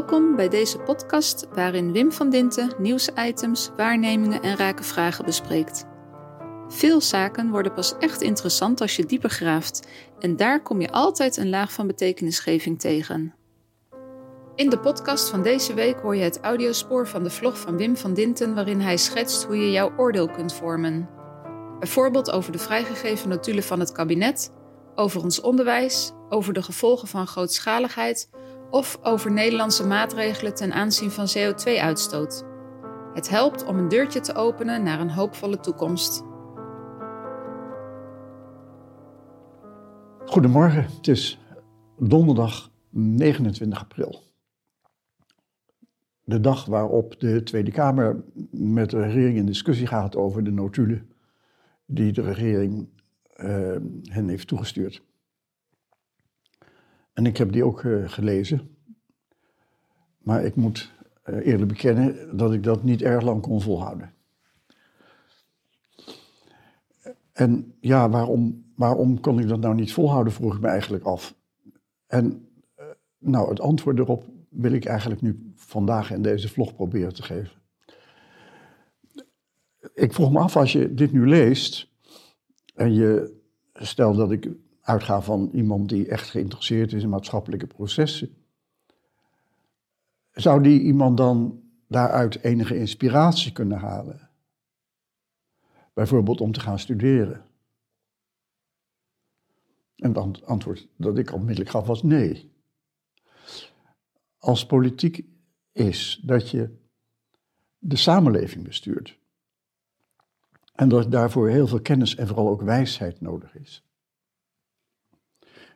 Welkom bij deze podcast waarin Wim van Dinten nieuwsitems, waarnemingen en rake vragen bespreekt. Veel zaken worden pas echt interessant als je dieper graaft en daar kom je altijd een laag van betekenisgeving tegen. In de podcast van deze week hoor je het audiospoor van de vlog van Wim van Dinten waarin hij schetst hoe je jouw oordeel kunt vormen. Bijvoorbeeld over de vrijgegeven notulen van het kabinet, over ons onderwijs, over de gevolgen van grootschaligheid of over Nederlandse maatregelen ten aanzien van CO2-uitstoot. Het helpt om een deurtje te openen naar een hoopvolle toekomst. Goedemorgen, het is donderdag 29 april. De dag waarop de Tweede Kamer met de regering in discussie gaat over de notulen die de regering uh, hen heeft toegestuurd. En ik heb die ook uh, gelezen. Maar ik moet uh, eerlijk bekennen dat ik dat niet erg lang kon volhouden. En ja, waarom, waarom kon ik dat nou niet volhouden, vroeg ik me eigenlijk af. En uh, nou, het antwoord erop wil ik eigenlijk nu vandaag in deze vlog proberen te geven. Ik vroeg me af, als je dit nu leest en je stelt dat ik uitga van iemand die echt geïnteresseerd is in maatschappelijke processen, zou die iemand dan daaruit enige inspiratie kunnen halen? Bijvoorbeeld om te gaan studeren. En het antwoord dat ik onmiddellijk gaf was nee. Als politiek is dat je de samenleving bestuurt. En dat daarvoor heel veel kennis en vooral ook wijsheid nodig is.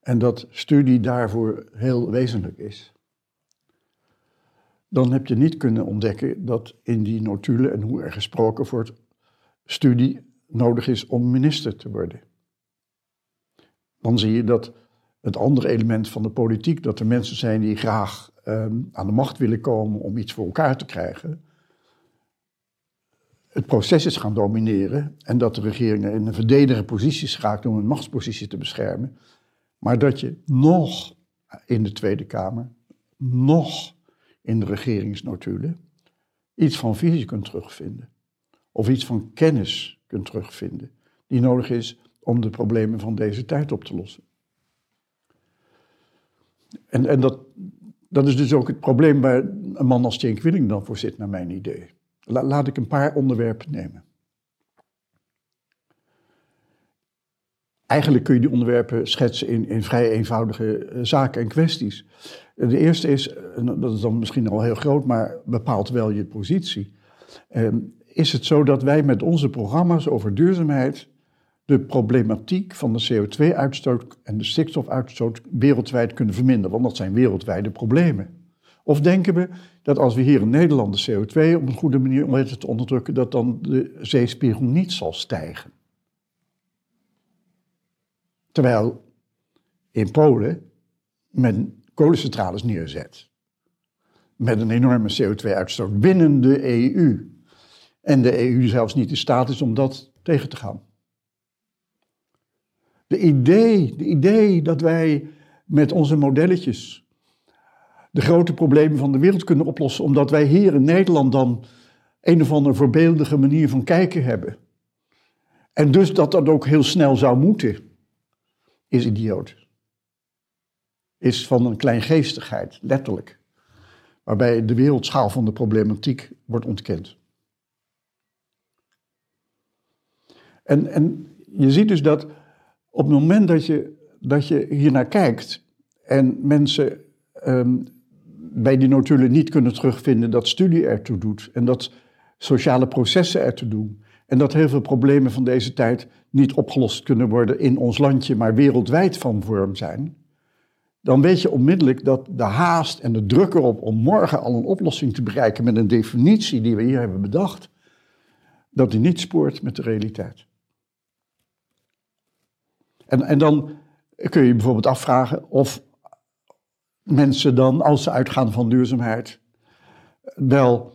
En dat studie daarvoor heel wezenlijk is. Dan heb je niet kunnen ontdekken dat in die notulen en hoe er gesproken wordt, studie nodig is om minister te worden. Dan zie je dat het andere element van de politiek, dat er mensen zijn die graag um, aan de macht willen komen om iets voor elkaar te krijgen, het proces is gaan domineren en dat de regering in een verdedigende positie schaakt om een machtspositie te beschermen, maar dat je nog in de Tweede Kamer, nog in de regeringsnotulen, iets van visie kunt terugvinden. Of iets van kennis kunt terugvinden, die nodig is om de problemen van deze tijd op te lossen. En, en dat, dat is dus ook het probleem waar een man als Cenk Willing dan voor zit, naar mijn idee. laat ik een paar onderwerpen nemen. Eigenlijk kun je die onderwerpen schetsen in, in vrij eenvoudige eh, zaken en kwesties. De eerste is, dat is dan misschien al heel groot, maar bepaalt wel je positie. Ehm, is het zo dat wij met onze programma's over duurzaamheid de problematiek van de CO2-uitstoot en de stikstofuitstoot wereldwijd kunnen verminderen? Want dat zijn wereldwijde problemen. Of denken we dat als we hier in Nederland de CO2 op een goede manier weten te onderdrukken, dat dan de zeespiegel niet zal stijgen? Terwijl in Polen men kolencentrales neerzet. Met een enorme CO2-uitstoot binnen de EU. En de EU zelfs niet in staat is om dat tegen te gaan. De idee, de idee dat wij met onze modelletjes de grote problemen van de wereld kunnen oplossen, omdat wij hier in Nederland dan een of andere voorbeeldige manier van kijken hebben. En dus dat dat ook heel snel zou moeten is idioot. Is van een kleingeestigheid, letterlijk. Waarbij de wereldschaal van de problematiek wordt ontkend. En, en je ziet dus dat op het moment dat je, dat je hier naar kijkt en mensen um, bij die notulen niet kunnen terugvinden dat studie ertoe doet en dat sociale processen ertoe doen en dat heel veel problemen van deze tijd niet opgelost kunnen worden in ons landje, maar wereldwijd van vorm zijn, dan weet je onmiddellijk dat de haast en de druk erop om morgen al een oplossing te bereiken met een definitie die we hier hebben bedacht, dat die niet spoort met de realiteit. En, en dan kun je je bijvoorbeeld afvragen of mensen dan, als ze uitgaan van duurzaamheid, wel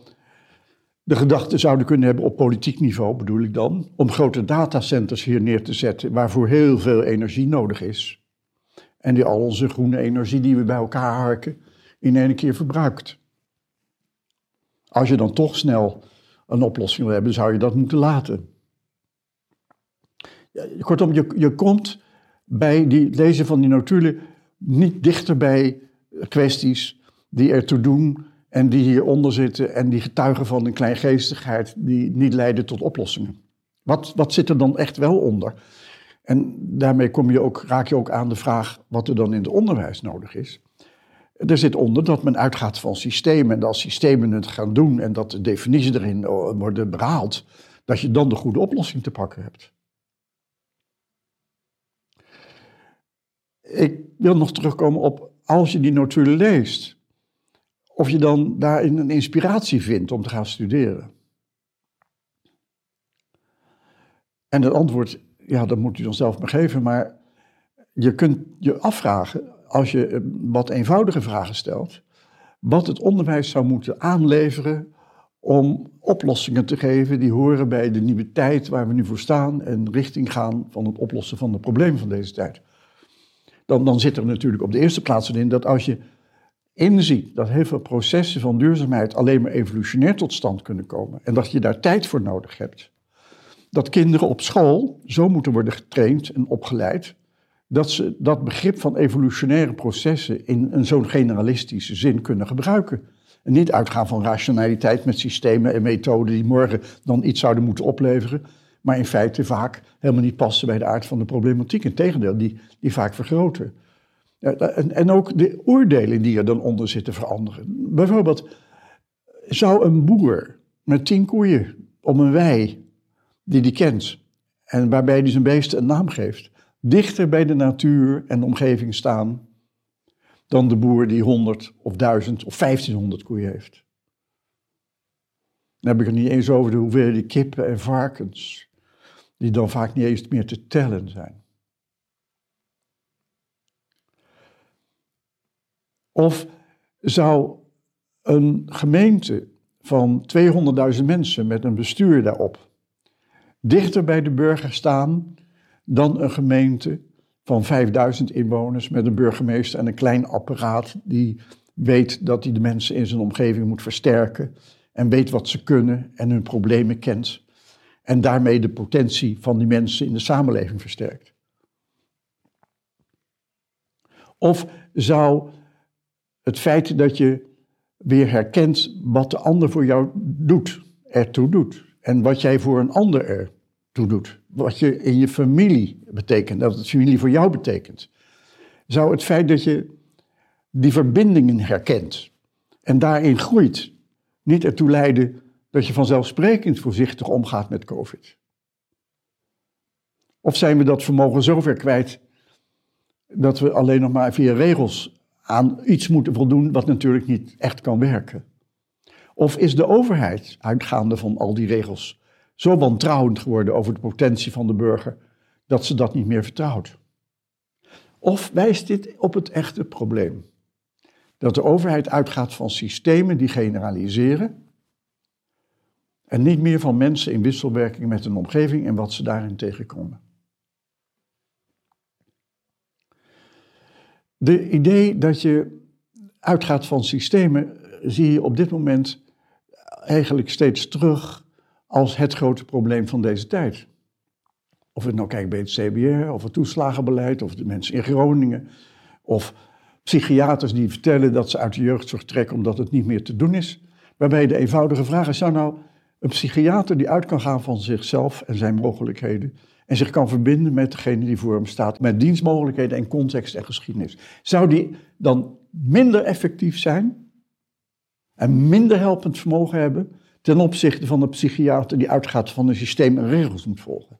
de gedachte zouden kunnen hebben op politiek niveau, bedoel ik dan, om grote datacenters hier neer te zetten, waarvoor heel veel energie nodig is. En die al onze groene energie die we bij elkaar harken, in één keer verbruikt. Als je dan toch snel een oplossing wil hebben, zou je dat moeten laten. Kortom, je, je komt bij die lezen van die notulen niet dichter bij kwesties die ertoe doen en die hieronder zitten en die getuigen van een kleingeestigheid die niet leiden tot oplossingen. Wat, wat zit er dan echt wel onder? En daarmee kom je ook, raak je ook aan de vraag wat er dan in het onderwijs nodig is. Er zit onder dat men uitgaat van systemen en als systemen het gaan doen en dat de definities erin worden behaald, dat je dan de goede oplossing te pakken hebt. Ik wil nog terugkomen op als je die notulen leest, of je dan daarin een inspiratie vindt om te gaan studeren. En het antwoord, ja, dat moet u dan zelf maar geven, maar je kunt je afvragen, als je eh, wat eenvoudige vragen stelt, wat het onderwijs zou moeten aanleveren om oplossingen te geven die horen bij de nieuwe tijd waar we nu voor staan en richting gaan van het oplossen van de problemen van deze tijd. Dan, dan zit er natuurlijk op de eerste plaats in dat als je inziet dat heel veel processen van duurzaamheid alleen maar evolutionair tot stand kunnen komen en dat je daar tijd voor nodig hebt, dat kinderen op school zo moeten worden getraind en opgeleid dat ze dat begrip van evolutionaire processen in een zo'n generalistische zin kunnen gebruiken. En niet uitgaan van rationaliteit met systemen en methoden die morgen dan iets zouden moeten opleveren, maar in feite vaak helemaal niet passen bij de aard van de problematiek. Integendeel, die, die vaak vergroten. En, en ook de oordelen die er dan onder zitten veranderen. Bijvoorbeeld, zou een boer met tien koeien om een wei die die kent en waarbij hij zijn beesten een naam geeft, dichter bij de natuur en de omgeving staan dan de boer die 100 of 1000 of 1500 koeien heeft. Dan heb ik het niet eens over de hoeveelheid kippen en varkens, die dan vaak niet eens meer te tellen zijn. Of zou een gemeente van 200.000 mensen met een bestuur daarop dichter bij de burger staan dan een gemeente van 5000 inwoners met een burgemeester en een klein apparaat die weet dat hij de mensen in zijn omgeving moet versterken en weet wat ze kunnen en hun problemen kent en daarmee de potentie van die mensen in de samenleving versterkt. Of zou het feit dat je weer herkent wat de ander voor jou doet, ertoe doet en wat jij voor een ander ertoe doet, wat je in je familie betekent, dat het familie voor jou betekent. Zou het feit dat je die verbindingen herkent en daarin groeit, niet ertoe leiden dat je vanzelfsprekend voorzichtig omgaat met COVID? Of zijn we dat vermogen zover kwijt dat we alleen nog maar via regels aan iets moeten voldoen wat natuurlijk niet echt kan werken? Of is de overheid, uitgaande van al die regels, zo wantrouwend geworden over de potentie van de burger dat ze dat niet meer vertrouwt? Of wijst dit op het echte probleem? Dat de overheid uitgaat van systemen die generaliseren en niet meer van mensen in wisselwerking met een omgeving en wat ze daarin tegenkomen. De idee dat je uitgaat van systemen zie je op dit moment eigenlijk steeds terug als het grote probleem van deze tijd. Of het nou kijkt bij het CBR, of het toeslagenbeleid, of de mensen in Groningen, of psychiaters die vertellen dat ze uit de jeugdzorg trekken omdat het niet meer te doen is. Waarbij de eenvoudige vraag is, zou nou een psychiater die uit kan gaan van zichzelf en zijn mogelijkheden en zich kan verbinden met degene die voor hem staat, met dienstmogelijkheden en context en geschiedenis, zou die dan minder effectief zijn en minder helpend vermogen hebben ten opzichte van de psychiater die uitgaat van een systeem en regels moet volgen?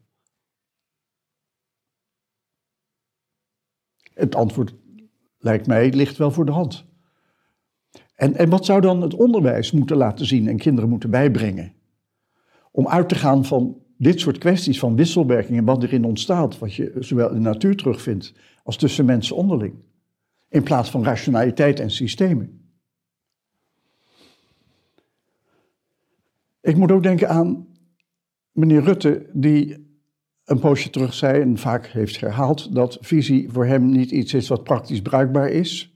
Het antwoord lijkt mij ligt wel voor de hand. En, en wat zou dan het onderwijs moeten laten zien en kinderen moeten bijbrengen? Om uit te gaan van dit soort kwesties van wisselwerking en wat erin ontstaat, wat je zowel in de natuur terugvindt als tussen mensen onderling, in plaats van rationaliteit en systemen. Ik moet ook denken aan meneer Rutte, die een poosje terug zei en vaak heeft herhaald dat visie voor hem niet iets is wat praktisch bruikbaar is.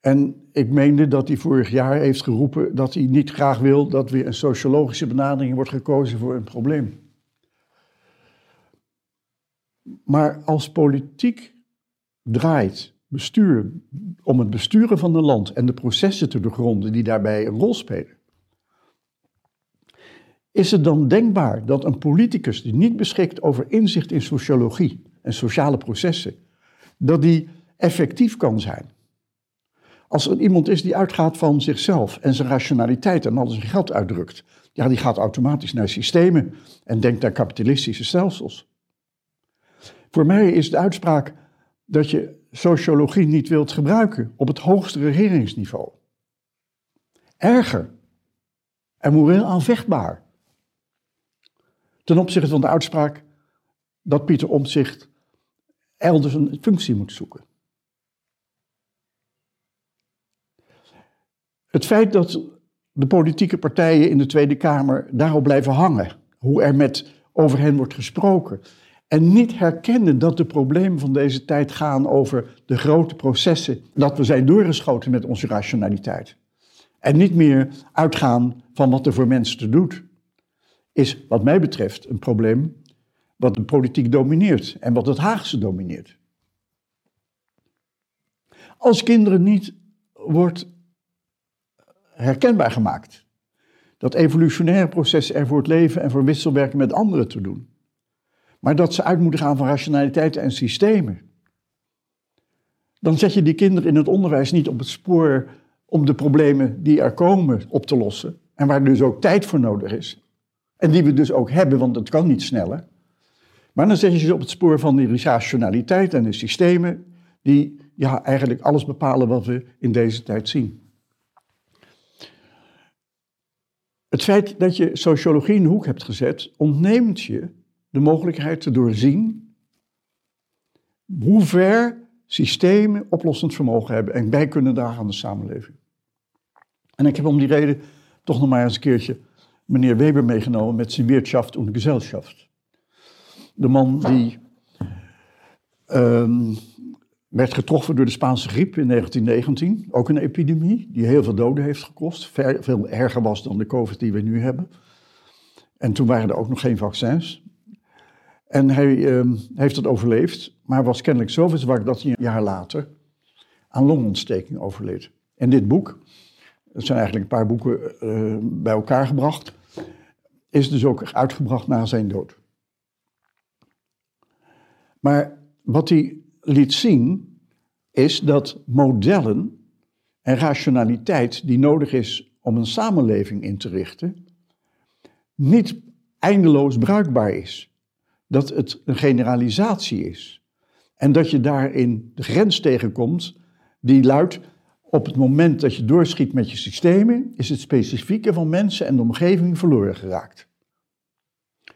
En ik meende dat hij vorig jaar heeft geroepen dat hij niet graag wil dat weer een sociologische benadering wordt gekozen voor een probleem. Maar als politiek draait bestuur om het besturen van een land en de processen te doorgronden die daarbij een rol spelen, is het dan denkbaar dat een politicus die niet beschikt over inzicht in sociologie en sociale processen, dat die effectief kan zijn? Als er iemand is die uitgaat van zichzelf en zijn rationaliteit en alles zijn geld uitdrukt, ja, die gaat automatisch naar systemen en denkt aan kapitalistische stelsels. Voor mij is de uitspraak dat je sociologie niet wilt gebruiken op het hoogste regeringsniveau. Erger en moreel aanvechtbaar. Ten opzichte van de uitspraak dat Pieter Omtzigt elders een functie moet zoeken. Het feit dat de politieke partijen in de Tweede Kamer daarop blijven hangen, hoe er met over hen wordt gesproken, en niet herkennen dat de problemen van deze tijd gaan over de grote processen, dat we zijn doorgeschoten met onze rationaliteit. En niet meer uitgaan van wat er voor mensen te doet, is wat mij betreft een probleem wat de politiek domineert en wat het Haagse domineert. Als kinderen niet wordt herkenbaar gemaakt. Dat evolutionaire proces er voor het leven en voor wisselwerken met anderen te doen. Maar dat ze uit moeten gaan van rationaliteiten en systemen. Dan zet je die kinderen in het onderwijs niet op het spoor om de problemen die er komen op te lossen. En waar dus ook tijd voor nodig is. En die we dus ook hebben, want het kan niet sneller. Maar dan zet je ze op het spoor van die rationaliteit en de systemen die ja, eigenlijk alles bepalen wat we in deze tijd zien. Het feit dat je sociologie in de hoek hebt gezet, ontneemt je de mogelijkheid te doorzien hoe ver systemen oplossend vermogen hebben en bij kunnen dragen aan de samenleving. En ik heb om die reden toch nog maar eens een keertje meneer Weber meegenomen met zijn Wirtschaft und Gesellschaft. De man die um, werd getroffen door de Spaanse griep in 1919. Ook een epidemie die heel veel doden heeft gekost. Veel erger was dan de COVID die we nu hebben. En toen waren er ook nog geen vaccins. En hij uh, heeft het overleefd, maar was kennelijk zo verzwakt dat hij een jaar later aan longontsteking overleed. En dit boek, het zijn eigenlijk een paar boeken uh, bij elkaar gebracht, is dus ook uitgebracht na zijn dood. Maar wat hij liet zien, is dat modellen en rationaliteit die nodig is om een samenleving in te richten, niet eindeloos bruikbaar is. Dat het een generalisatie is. En dat je daarin de grens tegenkomt die luidt, op het moment dat je doorschiet met je systemen, is het specifieke van mensen en de omgeving verloren geraakt.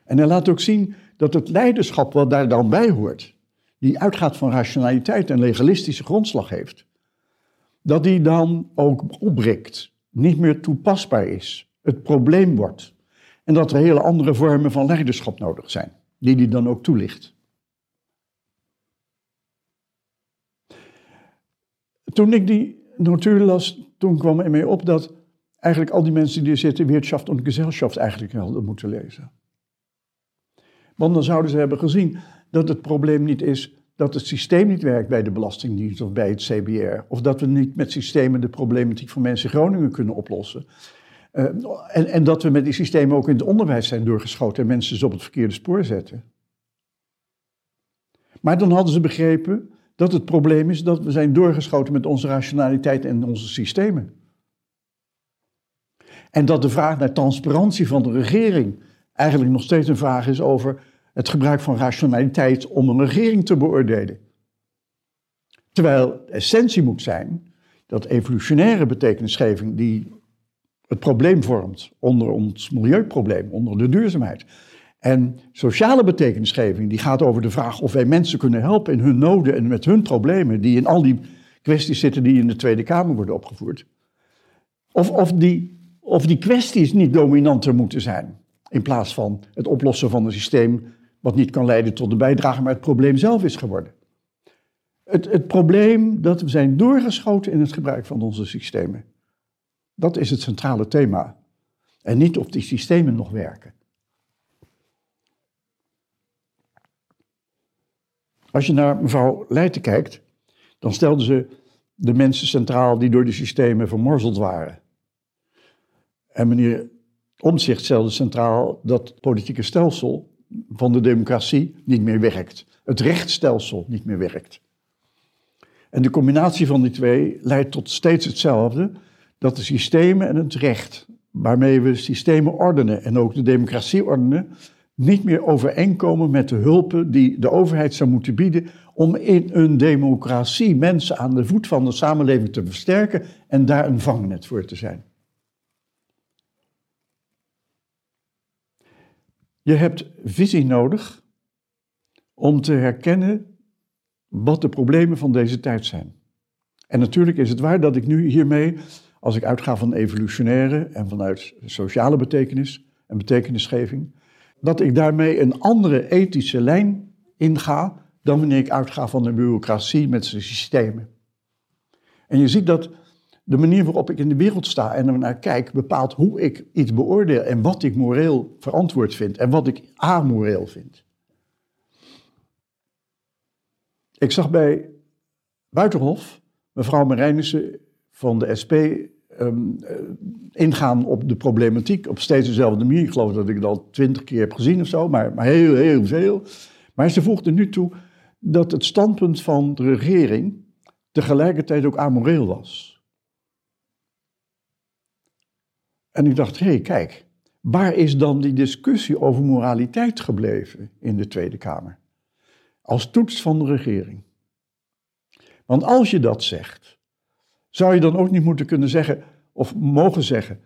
En hij laat ook zien dat het leiderschap wat daar dan bij hoort, die uitgaat van rationaliteit en legalistische grondslag heeft, dat die dan ook opbreekt, niet meer toepasbaar is, het probleem wordt. En dat er hele andere vormen van leiderschap nodig zijn, die die dan ook toelicht. Toen ik die notulen las, toen kwam er mee op dat eigenlijk al die mensen die er zitten, Wirtschaft en Gesellschaft eigenlijk hadden moeten lezen. Want dan zouden ze hebben gezien dat het probleem niet is dat het systeem niet werkt bij de Belastingdienst of bij het CBR. Of dat we niet met systemen de problematiek van mensen in Groningen kunnen oplossen. Uh, en, en, dat we met die systemen ook in het onderwijs zijn doorgeschoten en mensen ze op het verkeerde spoor zetten. Maar dan hadden ze begrepen dat het probleem is dat we zijn doorgeschoten met onze rationaliteit en onze systemen. En dat de vraag naar transparantie van de regering eigenlijk nog steeds een vraag is over het gebruik van rationaliteit om een regering te beoordelen. Terwijl de essentie moet zijn dat evolutionaire betekenisgeving die het probleem vormt onder ons milieuprobleem, onder de duurzaamheid. En sociale betekenisgeving die gaat over de vraag of wij mensen kunnen helpen in hun noden en met hun problemen, die in al die kwesties zitten die in de Tweede Kamer worden opgevoerd. Of, of, die, of die kwesties niet dominanter moeten zijn, in plaats van het oplossen van een systeem wat niet kan leiden tot de bijdrage, maar het probleem zelf is geworden. Het, het probleem dat we zijn doorgeschoten in het gebruik van onze systemen. Dat is het centrale thema. En niet of die systemen nog werken. Als je naar mevrouw Leijten kijkt, dan stelde ze de mensen centraal die door de systemen vermorzeld waren. En meneer Omtzigt stelde centraal dat het politieke stelsel van de democratie niet meer werkt. Het rechtsstelsel niet meer werkt. En de combinatie van die twee leidt tot steeds hetzelfde: dat de systemen en het recht waarmee we systemen ordenen en ook de democratie ordenen, niet meer overeenkomen met de hulpen die de overheid zou moeten bieden om in een democratie mensen aan de voet van de samenleving te versterken en daar een vangnet voor te zijn. Je hebt visie nodig om te herkennen wat de problemen van deze tijd zijn. En natuurlijk is het waar dat ik nu hiermee, als ik uitga van evolutionaire en vanuit sociale betekenis en betekenisgeving, dat ik daarmee een andere ethische lijn inga dan wanneer ik uitga van de bureaucratie met zijn systemen. En je ziet dat de manier waarop ik in de wereld sta en er naar kijk, bepaalt hoe ik iets beoordeel en wat ik moreel verantwoord vind en wat ik amoreel vind. Ik zag bij Buitenhof mevrouw Marijnissen van de SP um, uh, ingaan op de problematiek op steeds dezelfde manier. Ik geloof dat ik het al twintig keer heb gezien of zo, maar, maar heel, heel veel. Maar ze voegde nu toe dat het standpunt van de regering tegelijkertijd ook amoreel was. En ik dacht, hé, hey, kijk, waar is dan die discussie over moraliteit gebleven in de Tweede Kamer? Als toets van de regering. Want als je dat zegt, zou je dan ook niet moeten kunnen zeggen, of mogen zeggen,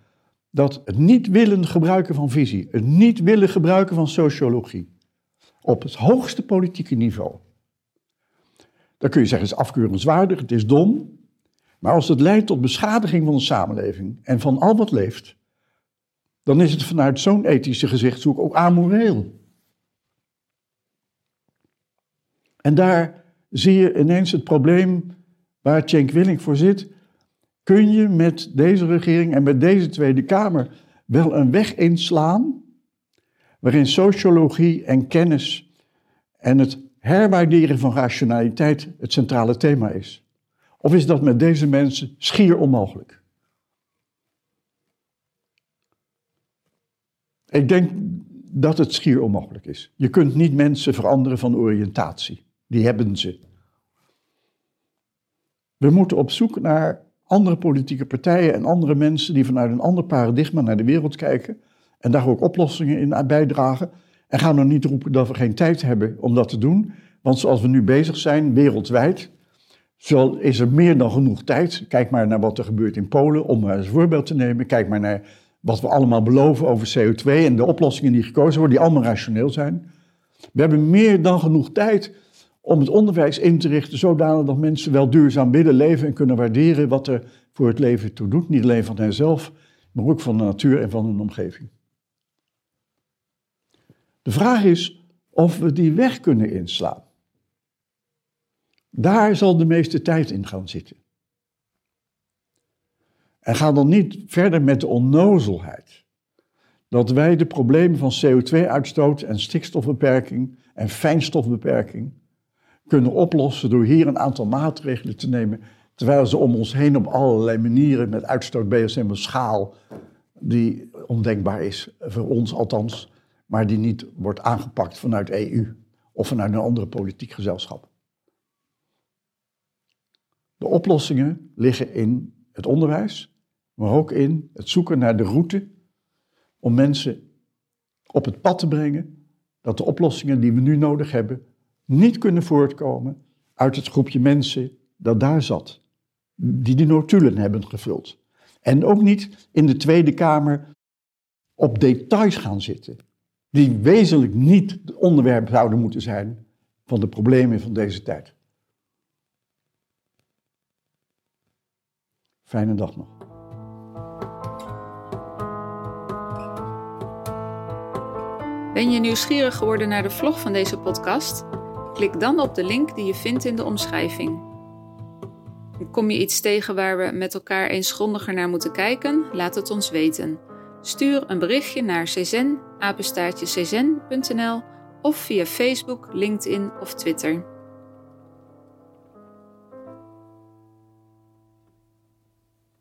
dat het niet willen gebruiken van visie, het niet willen gebruiken van sociologie, op het hoogste politieke niveau, dan kun je zeggen, het is afkeurenswaardig, het is dom, maar als het leidt tot beschadiging van de samenleving en van al wat leeft, dan is het vanuit zo'n ethische gezichtshoek ook amoreel. En daar zie je ineens het probleem waar Cenk Willing voor zit. Kun je met deze regering en met deze Tweede Kamer wel een weg inslaan waarin sociologie en kennis en het herwaarderen van rationaliteit het centrale thema is? Of is dat met deze mensen schier onmogelijk? Ik denk dat het schier onmogelijk is. Je kunt niet mensen veranderen van oriëntatie. Die hebben ze. We moeten op zoek naar andere politieke partijen en andere mensen die vanuit een ander paradigma naar de wereld kijken en daar ook oplossingen in bijdragen. En gaan nog niet roepen dat we geen tijd hebben om dat te doen. Want zoals we nu bezig zijn, wereldwijd, is er meer dan genoeg tijd. Kijk maar naar wat er gebeurt in Polen, om maar als voorbeeld te nemen. Kijk maar naar wat we allemaal beloven over CO2 en de oplossingen die gekozen worden, die allemaal rationeel zijn. We hebben meer dan genoeg tijd om het onderwijs in te richten zodanig dat mensen wel duurzaam willen leven en kunnen waarderen wat er voor het leven toe doet. Niet alleen van henzelf, maar ook van de natuur en van hun omgeving. De vraag is of we die weg kunnen inslaan. Daar zal de meeste tijd in gaan zitten. En ga dan niet verder met de onnozelheid. Dat wij de problemen van CO2-uitstoot en stikstofbeperking en fijnstofbeperking kunnen oplossen door hier een aantal maatregelen te nemen, terwijl ze om ons heen op allerlei manieren met uitstoot BSM een schaal die ondenkbaar is, voor ons althans, maar die niet wordt aangepakt vanuit EU of vanuit een andere politiek gezelschap. De oplossingen liggen in het onderwijs, maar ook in het zoeken naar de route om mensen op het pad te brengen dat de oplossingen die we nu nodig hebben niet kunnen voortkomen uit het groepje mensen dat daar zat, die de notulen hebben gevuld. En ook niet in de Tweede Kamer op details gaan zitten, die wezenlijk niet het onderwerp zouden moeten zijn van de problemen van deze tijd. Fijne dag nog. Ben je nieuwsgierig geworden naar de vlog van deze podcast? Klik dan op de link die je vindt in de omschrijving. Kom je iets tegen waar we met elkaar eens grondiger naar moeten kijken? Laat het ons weten. Stuur een berichtje naar czen, of via Facebook, LinkedIn of Twitter.